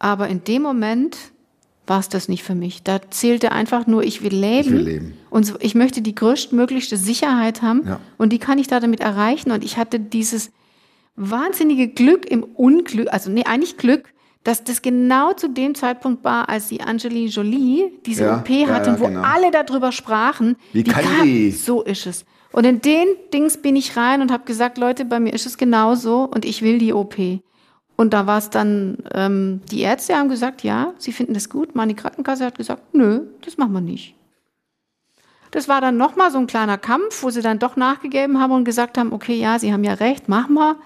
Aber in dem Moment war es das nicht für mich. Da zählte einfach nur, ich will leben. Ich will leben. Und ich möchte die größtmöglichste Sicherheit haben. Ja. Und die kann ich da damit erreichen. Und ich hatte dieses wahnsinnige Glück im Unglück, also nee, eigentlich Glück, dass das genau zu dem Zeitpunkt war, als die Angelina Jolie diese Ja, OP ja, hatte, ja, wo genau. alle darüber sprachen. Wie kann kam- die? So ist es. Und in den Dings bin ich rein und habe gesagt, Leute, bei mir ist es genauso und ich will die OP. Und da war es dann, ähm, die Ärzte haben gesagt, ja, sie finden das gut. Meine Krankenkasse hat gesagt, nö, das machen wir nicht. Das war dann nochmal so ein kleiner Kampf, wo sie dann doch nachgegeben haben und gesagt haben, okay, ja, sie haben ja recht, machen wir.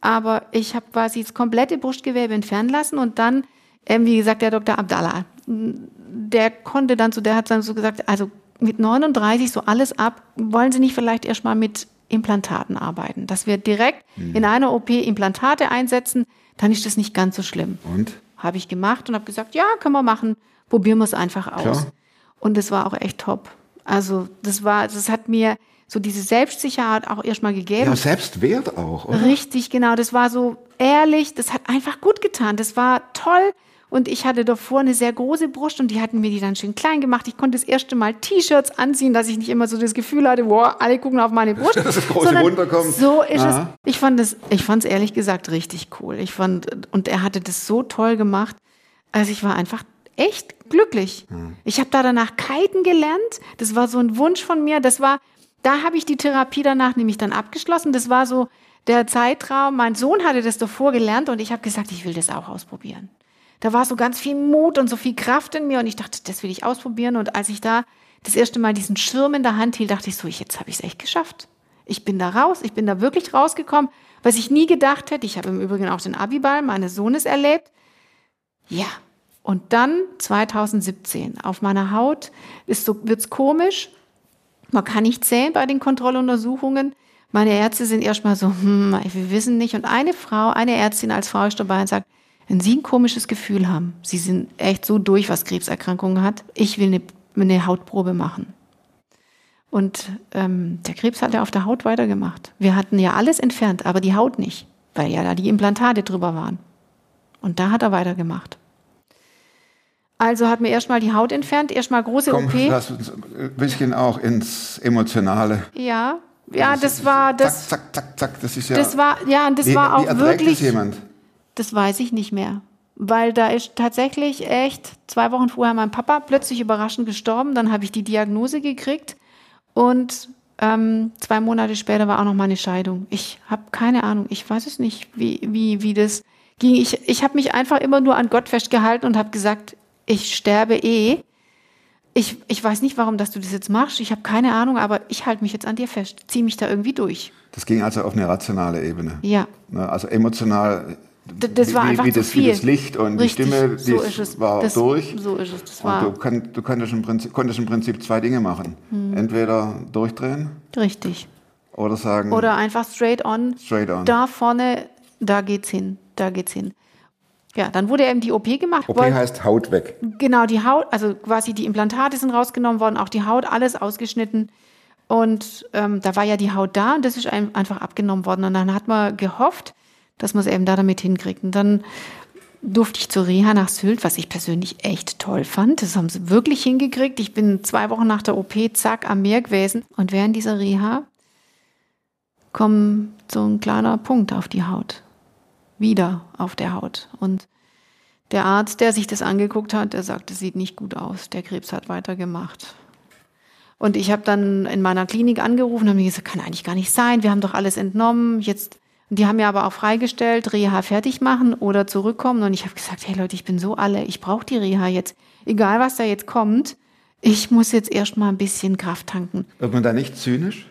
Aber ich habe quasi das komplette Brustgewebe entfernen lassen und dann, ähm, wie gesagt, der Dr. Abdallah, der konnte dann so, der hat dann so gesagt, also mit 39 so alles ab, wollen Sie nicht vielleicht erstmal mit Implantaten arbeiten, dass wir direkt in einer OP Implantate einsetzen, dann ist das nicht ganz so schlimm. Und? Habe ich gemacht und habe gesagt, ja, können wir machen, probieren wir es einfach aus. Klar. Und das war auch echt top. Also das war, das hat mir so diese Selbstsicherheit auch erstmal gegeben. Ja, Selbstwert auch, oder? Richtig, genau. Das war so ehrlich, das hat einfach gut getan. Das war toll. Und ich hatte davor eine sehr große Brust und die hatten mir die dann schön klein gemacht. Ich konnte das erste Mal T-Shirts anziehen, dass ich nicht immer so das Gefühl hatte, wow, alle gucken auf meine Brust. Das große runterkommt. So ist Aha. es. Ich fand es, ich fand es ehrlich gesagt richtig cool. Ich fand, und er hatte das so toll gemacht. Also ich war einfach echt glücklich. Ich habe da danach kiten gelernt. Das war so ein Wunsch von mir. Das war, da habe ich die Therapie danach nämlich dann abgeschlossen. Das war so der Zeitraum. Mein Sohn hatte das davor gelernt und ich habe gesagt, ich will das auch ausprobieren. Da war so ganz viel Mut und so viel Kraft in mir und ich dachte, das will ich ausprobieren. Und als ich da das erste Mal diesen Schirm in der Hand hielt, dachte ich so, jetzt habe ich es echt geschafft. Ich bin da raus, ich bin da wirklich rausgekommen, was ich nie gedacht hätte. Ich habe im Übrigen auch den Abiball meines Sohnes erlebt. Ja, und dann 2017 auf meiner Haut ist so, wird's komisch. Man kann nicht sehen bei den Kontrolluntersuchungen. Meine Ärzte sind erstmal so, hm, wir wissen nicht. Und eine Frau, eine Ärztin als Frau ist dabei und sagt, wenn Sie ein komisches Gefühl haben, Sie sind echt so durch, was Krebserkrankungen hat, ich will eine, eine Hautprobe machen. Und ähm, der Krebs hat ja auf der Haut weitergemacht. Wir hatten ja alles entfernt, aber die Haut nicht, weil ja da die Implantate drüber waren. Und da hat er weitergemacht. Also hat mir erstmal die Haut entfernt, erstmal große Komm, OP. lass uns ein bisschen auch ins Emotionale. Ja, ja, das war das. Zack, zack, zack, zack. Das ist ja. Das war ja, und das wie, war wie auch erträgt wirklich. das jemand? Das weiß ich nicht mehr. Weil da ist tatsächlich echt zwei Wochen vorher mein Papa plötzlich überraschend gestorben. Dann habe ich die Diagnose gekriegt und ähm, zwei Monate später war auch noch meine Scheidung. Ich habe keine Ahnung. Ich weiß es nicht, wie, wie, wie das ging. Ich, ich habe mich einfach immer nur an Gott festgehalten und habe gesagt, ich sterbe eh. Ich, ich weiß nicht, warum dass du das jetzt machst. Ich habe keine Ahnung, aber ich halte mich jetzt an dir fest. Zieh mich da irgendwie durch. Das ging also auf eine rationale Ebene. Ja. Ne, Also emotional. Das war wie, einfach wie, zu das, viel. wie das Licht und Richtig, die Stimme, so die ist es. war Das- durch. so ist es. Das und war- du, kann, du konntest, im Prinzip, konntest im Prinzip zwei Dinge machen. Hm. Entweder durchdrehen Richtig. oder sagen, Oder einfach straight on. straight on. Da vorne, da geht's hin. Da geht's hin. Ja, dann wurde eben die OP gemacht. OP heißt Haut weg. Genau, die Haut, also quasi die Implantate sind rausgenommen worden, auch die Haut, alles ausgeschnitten. Und ähm, da war ja die Haut da und das ist ein- einfach abgenommen worden. Und dann hat man gehofft, dass man es eben da damit hinkriegt. Und dann durfte ich zur Reha nach Sylt, was ich persönlich echt toll fand. Das haben sie wirklich hingekriegt. Ich bin zwei Wochen nach der OP, zack, am Meer gewesen. Und während dieser Reha kommt so ein kleiner Punkt auf die Haut. Wieder auf der Haut. Und der Arzt, der sich das angeguckt hat, der sagt, es sieht nicht gut aus. Der Krebs hat weitergemacht. Und ich habe dann in meiner Klinik angerufen und habe mir gesagt, kann eigentlich gar nicht sein. Wir haben doch alles entnommen. Jetzt, die haben mir aber auch freigestellt, Reha fertig machen oder zurückkommen. Und ich habe gesagt, hey Leute, ich bin so alle, ich brauche die Reha jetzt. Egal, was da jetzt kommt, ich muss jetzt erstmal ein bisschen Kraft tanken. Wird man da nicht zynisch?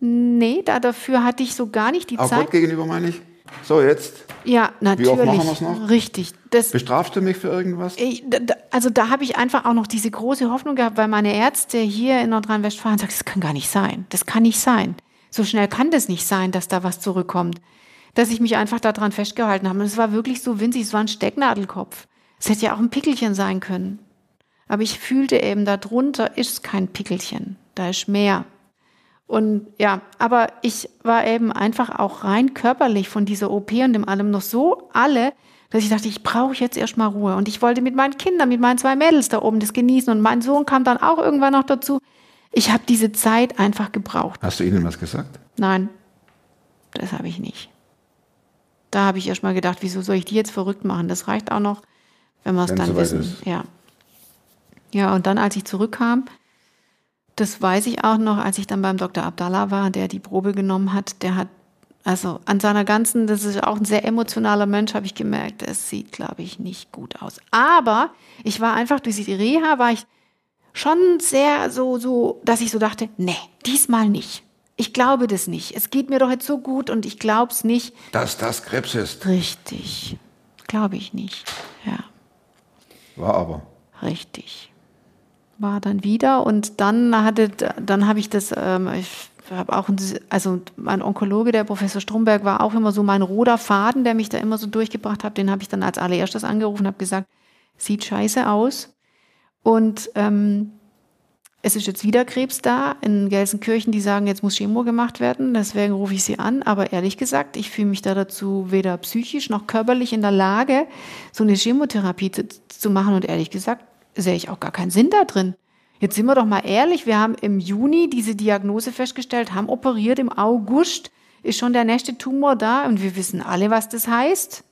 Nee, da dafür hatte ich so gar nicht die Auch Zeit. Gott gegenüber meine ich? So, jetzt Ja, natürlich. oft machen wir's noch? Richtig. Das, bestrafst du mich für irgendwas? Ich, da- also da habe ich einfach auch noch diese große Hoffnung gehabt, weil meine Ärzte hier in Nordrhein-Westfalen sagen, das kann gar nicht sein. Das kann nicht sein. So schnell kann das nicht sein, dass da was zurückkommt. Dass ich mich einfach daran festgehalten habe. Und es war wirklich so winzig, es war ein Stecknadelkopf. Es hätte ja auch ein Pickelchen sein können. Aber ich fühlte eben, darunter ist kein Pickelchen. da ist mehr. Und ja, aber ich war eben einfach auch rein körperlich von dieser OP und dem allem noch so alle, dass ich dachte, ich brauche jetzt erstmal Ruhe. Und ich wollte mit meinen Kindern, mit meinen zwei Mädels da oben das genießen. Und mein Sohn kam dann auch irgendwann noch dazu. Ich habe diese Zeit einfach gebraucht. Hast du ihnen was gesagt? Nein, das habe ich nicht. Da habe ich erst mal gedacht, wieso soll ich die jetzt verrückt machen? Das reicht auch noch, wenn wir es dann soweit wissen. ist. Ja. Ja, und dann, als ich zurückkam, das weiß ich auch noch, als ich dann beim Dr. Abdallah war, der die Probe genommen hat, der hat, also an seiner ganzen, das ist auch ein sehr emotionaler Mensch, habe ich gemerkt, es sieht, glaube ich, nicht gut aus. Aber ich war einfach durch die Reha, war ich schon sehr so, so, dass ich so dachte, nee, diesmal nicht. Ich glaube das nicht. Es geht mir doch jetzt so gut und ich glaube es nicht. Dass das Krebs ist. Richtig. Glaube ich nicht. Ja, War aber. richtig. War dann wieder und dann hatte, dann habe ich das, ähm, ich habe auch, also mein Onkologe, der Professor Stromberg, war auch immer so mein roter Faden, der mich da immer so durchgebracht hat. Den habe ich dann als allererstes angerufen, habe gesagt, sieht scheiße aus. Und ähm, es ist jetzt wieder Krebs da in Gelsenkirchen, die sagen, jetzt muss Chemo gemacht werden. Deswegen rufe ich sie an. Aber ehrlich gesagt, ich fühle mich da dazu weder psychisch noch körperlich in der Lage, so eine Chemotherapie zu, zu machen. Und ehrlich gesagt, sehe ich auch gar keinen Sinn da drin. Jetzt sind wir doch mal ehrlich, wir haben im Juni diese Diagnose festgestellt, haben operiert, im August ist schon der nächste Tumor da und wir wissen alle, was das heißt.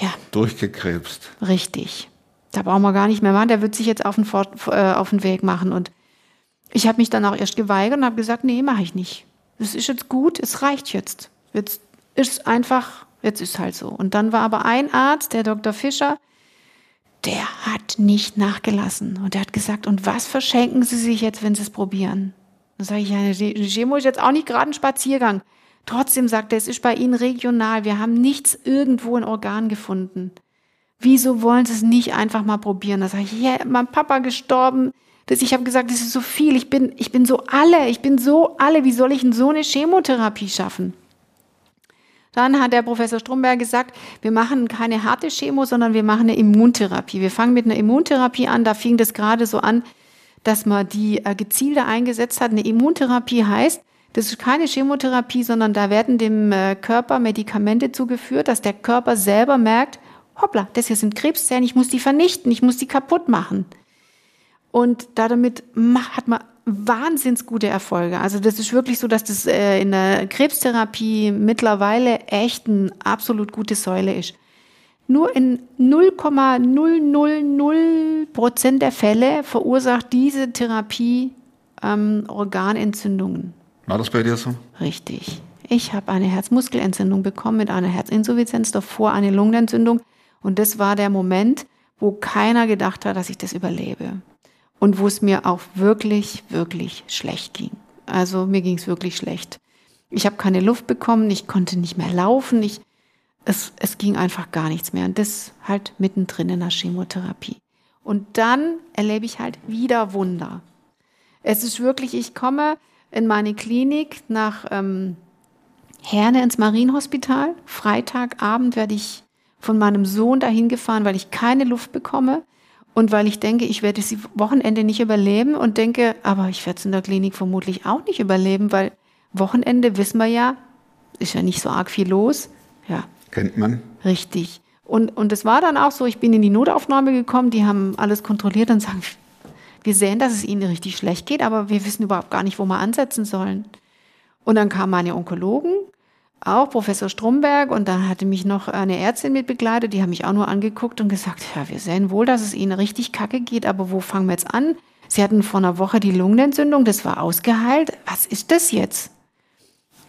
Ja, Durchgekrebst. Richtig. Da brauchen wir gar nicht mehr machen. Der wird sich jetzt auf den, Fort, äh, auf den Weg machen. Und ich habe mich dann auch erst geweigert und habe gesagt, nee, mache ich nicht. Es ist jetzt gut, es reicht jetzt. Jetzt ist einfach, jetzt ist halt so. Und dann war aber ein Arzt, der Dr. Fischer, der hat nicht nachgelassen. Und der hat gesagt, und was verschenken Sie sich jetzt, wenn Sie es probieren? Dann sage ich, ja, Chemo ist jetzt auch nicht gerade ein Spaziergang. Trotzdem sagt er, es ist bei Ihnen regional. Wir haben nichts irgendwo in Organ gefunden. Wieso wollen Sie es nicht einfach mal probieren? Da sage ich, ja, mein Papa gestorben. Das, ich habe gesagt, das ist so viel. Ich bin, ich bin so alle. Ich bin so alle. Wie soll ich denn so eine Chemotherapie schaffen? Dann hat der Professor Stromberg gesagt, wir machen keine harte Chemo, sondern wir machen eine Immuntherapie. Wir fangen mit einer Immuntherapie an. Da fing das gerade so an, dass man die äh, gezielter eingesetzt hat. Eine Immuntherapie heißt, das ist keine Chemotherapie, sondern da werden dem äh, Körper Medikamente zugeführt, dass der Körper selber merkt, hoppla, das hier sind Krebszellen, ich muss die vernichten, ich muss die kaputt machen. Und damit hat man wahnsinns gute Erfolge. Also das ist wirklich so, dass das äh, in der Krebstherapie mittlerweile echt eine absolut gute Säule ist. Nur in 0,000 Prozent der Fälle verursacht diese Therapie ähm, Organentzündungen. War das bei dir so? Richtig. Ich habe eine Herzmuskelentzündung bekommen mit einer Herzinsuffizienz, davor eine Lungenentzündung. Und das war der Moment, wo keiner gedacht hat, dass ich das überlebe. Und wo es mir auch wirklich, wirklich schlecht ging. Also mir ging es wirklich schlecht. Ich habe keine Luft bekommen, ich konnte nicht mehr laufen, ich, es, es ging einfach gar nichts mehr. Und das halt mittendrin in der Chemotherapie. Und dann erlebe ich halt wieder Wunder. Es ist wirklich, ich komme in meine Klinik nach ähm, Herne ins Marienhospital. Freitagabend werde ich von meinem Sohn dahin gefahren, weil ich keine Luft bekomme und weil ich denke, ich werde das Wochenende nicht überleben und denke, aber ich werde es in der Klinik vermutlich auch nicht überleben, weil Wochenende wissen wir ja, ist ja nicht so arg viel los. Ja, Kennt man? Richtig. Und, und es war dann auch so, ich bin in die Notaufnahme gekommen, die haben alles kontrolliert und sagen, wir sehen, dass es ihnen richtig schlecht geht, aber wir wissen überhaupt gar nicht, wo wir ansetzen sollen. Und dann kamen meine Onkologen, auch Professor Stromberg, und dann hatte mich noch eine Ärztin mit begleitet, die haben mich auch nur angeguckt und gesagt, ja, wir sehen wohl, dass es ihnen richtig kacke geht, aber wo fangen wir jetzt an? Sie hatten vor einer Woche die Lungenentzündung, das war ausgeheilt. Was ist das jetzt?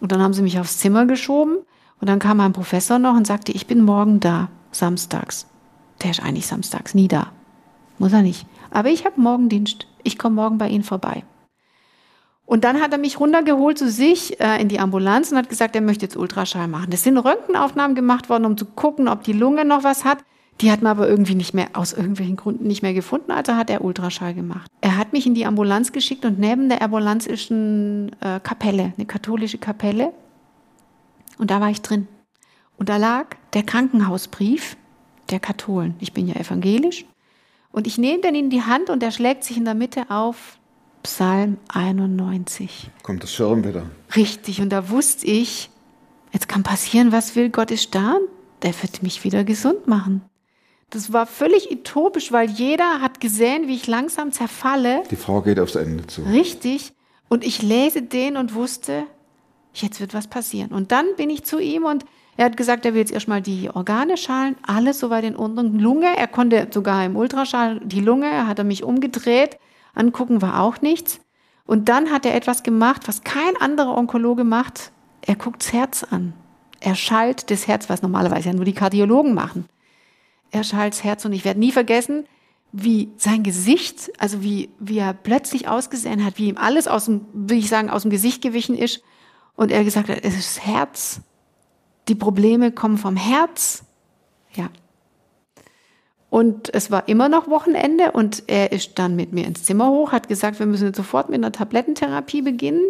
Und dann haben sie mich aufs Zimmer geschoben und dann kam mein Professor noch und sagte, ich bin morgen da, samstags. Der ist eigentlich samstags nie da. Muss er nicht. Aber ich habe morgen Dienst. Ich komme morgen bei Ihnen vorbei. Und dann hat er mich runtergeholt zu sich äh, in die Ambulanz und hat gesagt, er möchte jetzt Ultraschall machen. Das sind Röntgenaufnahmen gemacht worden, um zu gucken, ob die Lunge noch was hat. Die hat man aber irgendwie nicht mehr, aus irgendwelchen Gründen nicht mehr gefunden, also hat er Ultraschall gemacht. Er hat mich in die Ambulanz geschickt und neben der Ambulanz ist eine äh, Kapelle, eine katholische Kapelle. Und da war ich drin. Und da lag der Krankenhausbrief der Katholen. Ich bin ja evangelisch. Und ich nehme den in die Hand und er schlägt sich in der Mitte auf Psalm 91. Kommt das Schirm wieder. Richtig, und da wusste ich, jetzt kann passieren, was will, Gott ist da, der wird mich wieder gesund machen. Das war völlig utopisch, weil jeder hat gesehen, wie ich langsam zerfalle. Die Frau geht aufs Ende zu. Richtig. Und ich lese den und wusste, jetzt wird was passieren. Und dann bin ich zu ihm und er hat gesagt, er will jetzt erstmal die Organe schallen, alles soweit in Ordnung. Lunge, er konnte sogar im Ultraschall die Lunge, hat er mich umgedreht, angucken war auch nichts. Und dann hat er etwas gemacht, was kein anderer Onkologe macht. Er guckt das Herz an. Er schallt das Herz, was normalerweise ja nur die Kardiologen machen. Er schallt das Herz und ich werde nie vergessen, wie sein Gesicht, also wie, wie er plötzlich ausgesehen hat, wie ihm alles aus dem, will ich sagen, aus dem Gesicht gewichen ist. Und er gesagt hat, es ist das Herz. Die Probleme kommen vom Herz. Ja. Und es war immer noch Wochenende und er ist dann mit mir ins Zimmer hoch, hat gesagt, wir müssen jetzt sofort mit einer Tablettentherapie beginnen.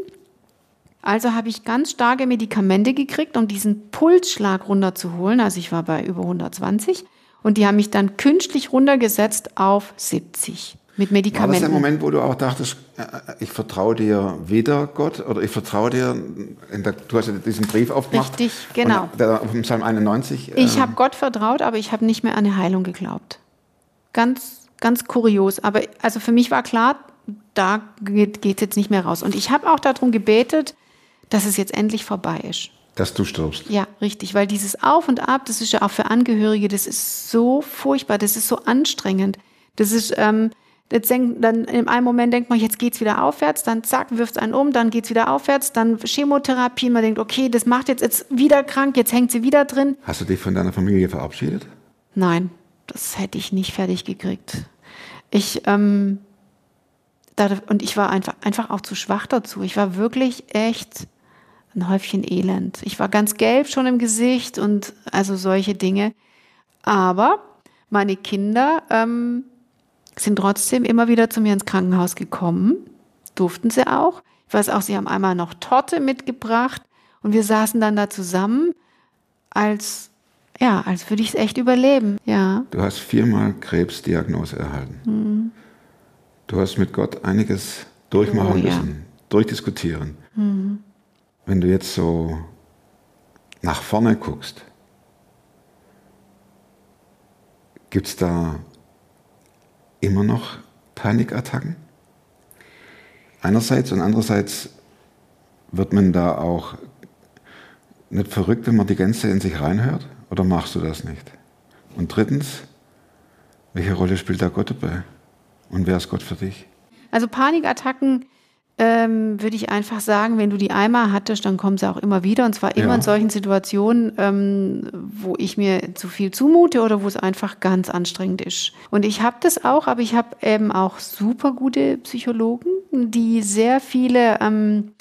Also habe ich ganz starke Medikamente gekriegt, um diesen Pulsschlag runterzuholen. Also ich war bei über 120 und die haben mich dann künstlich runtergesetzt auf 70 mit War das Medikamenten. der Moment, wo du auch dachtest, äh, ich vertraue dir wieder Gott oder ich vertraue dir, in der, du hast ja diesen Brief aufgemacht. Richtig, genau. Und der auf dem Psalm 91. Ich ähm, habe Gott vertraut, aber ich habe nicht mehr an eine Heilung geglaubt. Ganz, ganz kurios. Aber also für mich war klar, da geht es jetzt nicht mehr raus. Und ich habe auch darum gebetet, dass es jetzt endlich vorbei ist. dass du stirbst. Ja, richtig, weil dieses Auf und Ab, das ist ja auch für Angehörige, das ist so furchtbar, das ist so anstrengend. Das ist, ähm, jetzt denk, dann in einem Moment denkt man, jetzt geht's wieder aufwärts, dann zack, wirft einen um, dann geht's wieder aufwärts, dann Chemotherapie, man denkt, okay, das macht jetzt, jetzt wieder krank, jetzt hängt sie wieder drin. Hast du dich von deiner Familie verabschiedet? Nein, das hätte ich nicht fertig gekriegt. Ich, ähm, da, und ich war einfach, einfach auch zu schwach dazu. Ich war wirklich echt ein Häufchen Elend. Ich war ganz gelb schon im Gesicht und also solche Dinge. Aber meine Kinder ähm, sind trotzdem immer wieder zu mir ins Krankenhaus gekommen. Durften sie auch. Ich weiß auch, sie haben einmal noch Torte mitgebracht und wir saßen dann da zusammen, als, ja, als würde ich es echt überleben. Ja. Du hast viermal Krebsdiagnose erhalten. Du hast mit Gott einiges durchmachen Oh, ja. müssen, durchdiskutieren. Wenn du jetzt so nach vorne guckst, gibt es da immer noch Panikattacken? Einerseits und andererseits wird man da auch nicht verrückt, wenn man die Gänze in sich reinhört? Oder machst du das nicht? Und drittens, welche Rolle spielt da Gott dabei? Und wer ist Gott für dich? Also Panikattacken ähm, würde ich einfach sagen, wenn du die einmal hattest, dann kommen sie auch immer wieder. Und zwar immer Ja. in solchen Situationen, ähm, wo ich mir zu viel zumute oder wo es einfach ganz anstrengend ist. Und ich habe das auch, aber ich habe eben auch super gute Psychologen, die sehr viele ähm,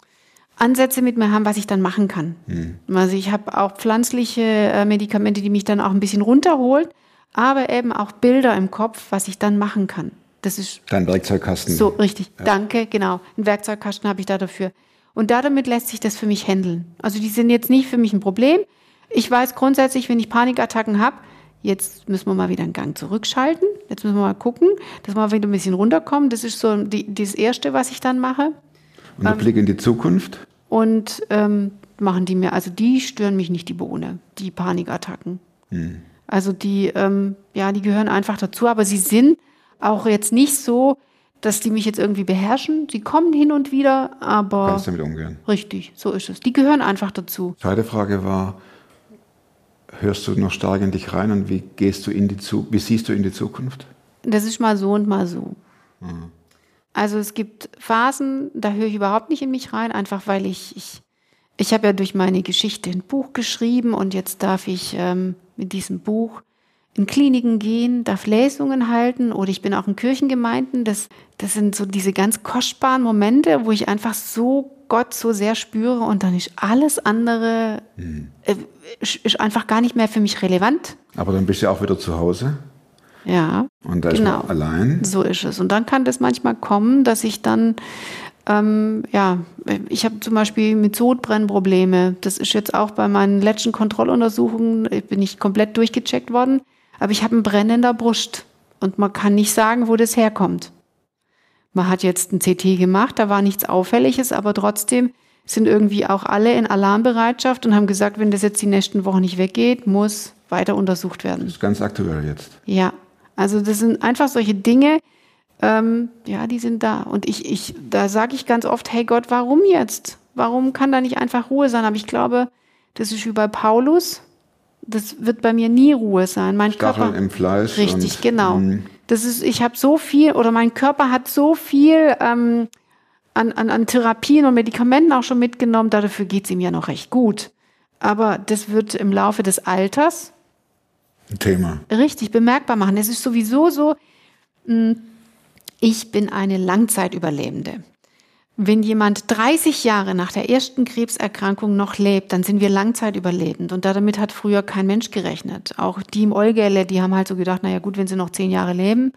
Ansätze mit mir haben, was ich dann machen kann. Also ich habe auch pflanzliche äh, Medikamente, die mich dann auch ein bisschen runterholen, aber eben auch Bilder im Kopf, was ich dann machen kann. Das ist Dein Werkzeugkasten. so, richtig. Danke, genau. Einen Werkzeugkasten habe ich da dafür. Und da damit lässt sich das für mich handeln. Also die sind jetzt nicht für mich ein Problem. Ich weiß grundsätzlich, wenn ich Panikattacken habe, jetzt müssen wir mal wieder einen Gang zurückschalten. Jetzt müssen wir mal gucken, dass wir wieder ein bisschen runterkommen. Das ist so die, das Erste, was ich dann mache. Und der Blick in die Zukunft? Und ähm, machen die mir, also die stören mich nicht, die Bohne, die Panikattacken. Also die, ähm, ja, die gehören einfach dazu, aber sie sind auch jetzt nicht so, dass die mich jetzt irgendwie beherrschen. Sie kommen hin und wieder, aber Kannst damit umgehen? richtig, so ist es. Die gehören einfach dazu. Zweite Frage war, hörst du noch stark in dich rein und wie gehst du in die Zu wie siehst du in die Zukunft? Das ist mal so und mal so. Also es gibt Phasen, da höre ich überhaupt nicht in mich rein, einfach weil ich, ich, ich habe ja durch meine Geschichte ein Buch geschrieben und jetzt darf ich ähm, mit diesem Buch in Kliniken gehen, darf Lesungen halten oder ich bin auch in Kirchengemeinden. Das, das sind so diese ganz kostbaren Momente, wo ich einfach so Gott so sehr spüre und dann ist alles andere äh, ist, ist einfach gar nicht mehr für mich relevant. Aber dann bist du ja auch wieder zu Hause Ja. und da ist Genau. man allein. So ist es. Und dann kann das manchmal kommen, dass ich dann, ähm, ja, ich habe zum Beispiel mit Sodbrennen Probleme. Das ist jetzt auch bei meinen letzten Kontrolluntersuchungen, ich bin nicht komplett durchgecheckt worden, aber ich habe ein Brennen in der Brust. Und man kann nicht sagen, wo das herkommt. Man hat jetzt ein CT gemacht, da war nichts Auffälliges, aber trotzdem sind irgendwie auch alle in Alarmbereitschaft und haben gesagt, wenn das jetzt die nächsten Wochen nicht weggeht, muss weiter untersucht werden. Das ist ganz aktuell jetzt. Ja, also das sind einfach solche Dinge, ähm, ja, die sind da. Und ich, ich, da sage ich ganz oft, hey Gott, warum jetzt? Warum kann da nicht einfach Ruhe sein? Aber ich glaube, das ist wie bei Paulus. Das wird bei mir nie Ruhe sein. Mein Stacheln Körper. im Fleisch. Richtig, und, genau. mm, Das ist, ich habe so viel oder mein Körper hat so viel ähm, an, an, an Therapien und Medikamenten auch schon mitgenommen. Dafür geht's ihm ja noch recht gut. Aber das wird im Laufe des Alters Ein Thema. richtig bemerkbar machen. Es ist sowieso so, mh, ich bin eine Langzeitüberlebende. Wenn jemand 30 Jahre nach der ersten Krebserkrankung noch lebt, dann sind wir langzeitüberlebend. Und damit hat früher kein Mensch gerechnet. Auch die im Olgele, die haben halt so gedacht, naja gut, wenn sie noch zehn Jahre leben,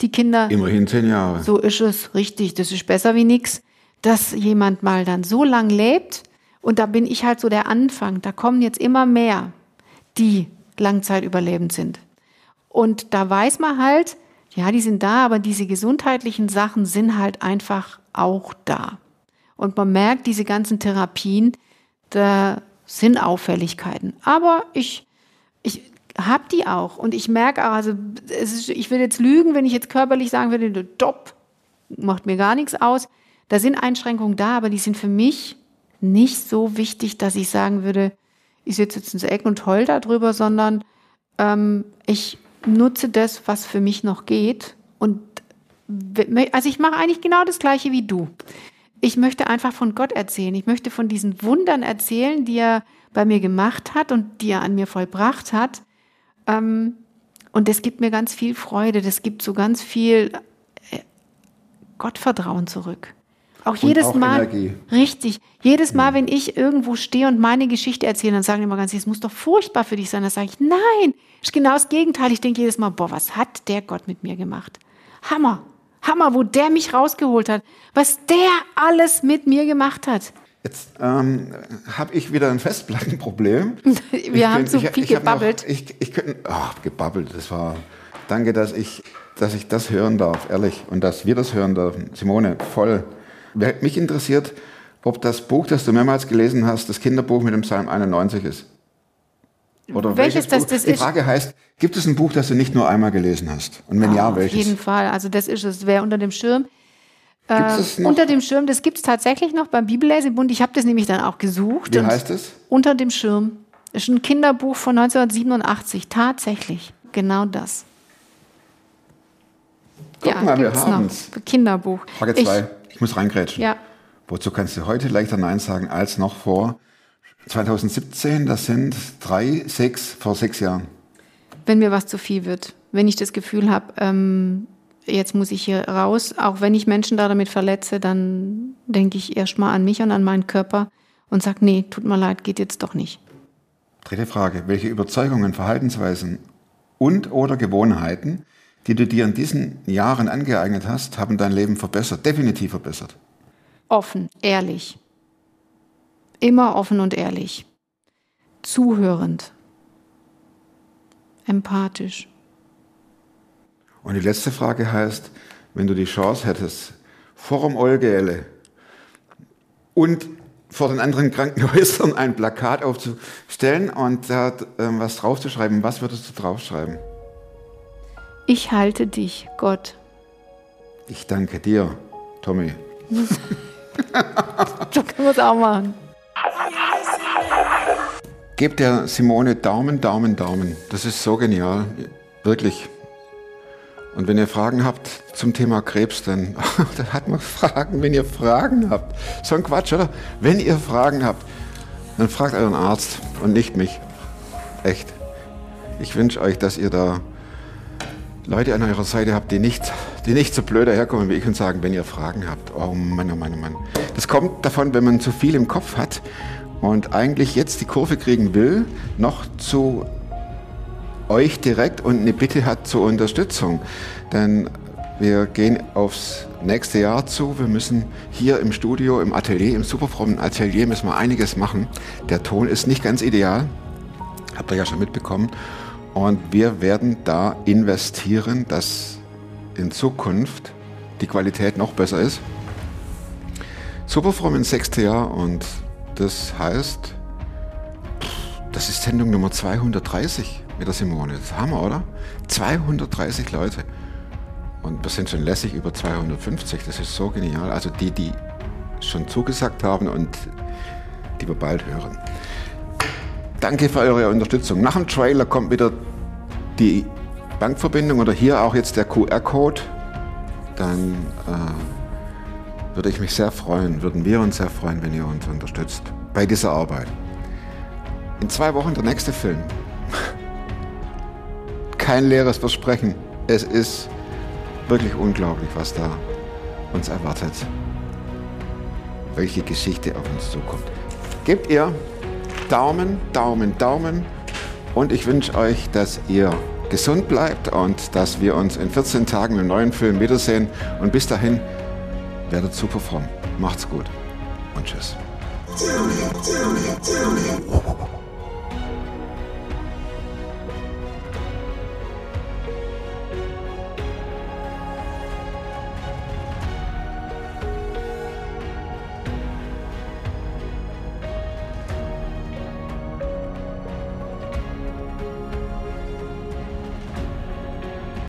die Kinder, Immerhin zehn Jahre. so ist es, richtig, das ist besser wie nix, dass jemand mal dann so lang lebt. Und da bin ich halt so der Anfang. Da kommen jetzt immer mehr, die langzeitüberlebend sind. Und da weiß man halt, ja, die sind da, aber diese gesundheitlichen Sachen sind halt einfach auch da. Und man merkt, diese ganzen Therapien, da sind Auffälligkeiten. Aber ich, ich habe die auch. Und ich merke auch, also ist, ich will jetzt lügen, wenn ich jetzt körperlich sagen würde, top, macht mir gar nichts aus. Da sind Einschränkungen da, aber die sind für mich nicht so wichtig, dass ich sagen würde, ich sitze jetzt ins Eck und heul darüber, sondern ähm, ich nutze das, was für mich noch geht. Und also ich mache eigentlich genau das gleiche wie du. Ich möchte einfach von Gott erzählen. Ich möchte von diesen Wundern erzählen, die er bei mir gemacht hat und die er an mir vollbracht hat. Ähm, und das gibt mir ganz viel Freude. Das gibt so ganz viel äh, Gottvertrauen zurück. Auch jedes auch Mal. Energie. Richtig. Jedes Mal, wenn ich irgendwo stehe und meine Geschichte erzähle, dann sagen die immer ganz, es muss doch furchtbar für dich sein. Dann sage ich, nein, ist genau das Gegenteil. Ich denke jedes Mal, boah, was hat der Gott mit mir gemacht? Hammer. Hammer, wo der mich rausgeholt hat. Was der alles mit mir gemacht hat. Jetzt ähm, habe ich wieder ein Festplattenproblem. Wir Ich haben könnt- so ich- viel ich gebabbelt. Noch, ich ich könnte, ach, gebabbelt, das war, danke, dass ich, dass ich das hören darf, ehrlich, und dass wir das hören dürfen. Simone, voll. Mich interessiert, ob das Buch, das du mehrmals gelesen hast, das Kinderbuch mit dem Psalm 91 ist. Oder Welches das- Buch? das Die ist? Frage heißt, gibt es ein Buch, das du nicht nur einmal gelesen hast? Und wenn ja, Auf welches? jeden Fall. Also das ist es. Wer unter dem Schirm. Gibt Äh, es unter dem Schirm, das gibt es tatsächlich noch beim Bibellesebund. Ich habe das nämlich dann auch gesucht. Wie heißt es? Unter dem Schirm. Ist ein Kinderbuch von 1987. Tatsächlich. Genau das. Guck mal, wir haben's. noch. Kinderbuch. Frage Ich- 2. Ich, muss reingrätschen. Ja. Wozu kannst du heute leichter Nein sagen als noch vor 2017? Das sind drei, sechs, vor sechs Jahren. wenn mir was zu viel wird, wenn ich das Gefühl habe, ähm, jetzt muss ich hier raus, auch wenn ich Menschen da damit verletze, dann denke ich erstmal an mich und an meinen Körper und sage, nee, tut mir leid, geht jetzt doch nicht. Dritte Frage. Welche Überzeugungen, Verhaltensweisen und oder Gewohnheiten, die du dir in diesen Jahren angeeignet hast, haben dein Leben verbessert, definitiv verbessert? Offen, ehrlich. Immer offen und ehrlich. Zuhörend. Empathisch. Und die letzte Frage heißt, wenn du die Chance hättest, vor dem Olgele und vor den anderen Krankenhäusern ein Plakat aufzustellen und da ähm, was draufzuschreiben, was würdest du draufschreiben? Ich halte dich, Gott. Ich danke dir, Tommy. So können wir es auch machen. Gebt der Simone Daumen, Daumen, Daumen. Das ist so genial. Wirklich. Und wenn ihr Fragen habt zum Thema Krebs, dann da hat man Fragen, wenn ihr Fragen habt. So ein Quatsch, oder? Wenn ihr Fragen habt, dann fragt euren Arzt und nicht mich. Echt. Ich wünsche euch, dass ihr da Leute an eurer Seite habt, die nicht, die nicht so blöd daherkommen wie ich und sagen, wenn ihr Fragen habt. Oh Mann, oh Mann, oh Mann. Das kommt davon, wenn man zu viel im Kopf hat und eigentlich jetzt die Kurve kriegen will, noch zu euch direkt und eine Bitte hat zur Unterstützung. Denn wir gehen aufs nächste Jahr zu. Wir müssen hier im Studio, im Atelier, im superfrommen Atelier müssen wir einiges machen. Der Ton ist nicht ganz ideal. Habt ihr ja schon mitbekommen. Und wir werden da investieren, dass in Zukunft die Qualität noch besser ist. Superfromm ins sechste Jahr und das heißt, das ist Sendung Nummer 230 mit der Simone. Das ist Hammer, oder? 230 Leute. Und wir sind schon lässig über 250. Das ist so genial. Also die, die schon zugesagt haben und die wir bald hören. Danke für eure Unterstützung. Nach dem Trailer kommt wieder die Bankverbindung oder hier auch jetzt der QR-Code. Dann äh, würde ich mich sehr freuen, würden wir uns sehr freuen, wenn ihr uns unterstützt bei dieser Arbeit. In zwei Wochen der nächste Film. Kein leeres Versprechen. Es ist wirklich unglaublich, was da uns erwartet. Welche Geschichte auf uns zukommt. Gebt ihr Daumen, Daumen, Daumen. Und ich wünsche euch, dass ihr gesund bleibt und dass wir uns in 14 Tagen einem neuen Film wiedersehen. Und bis dahin werdet super fromm. Macht's gut und tschüss.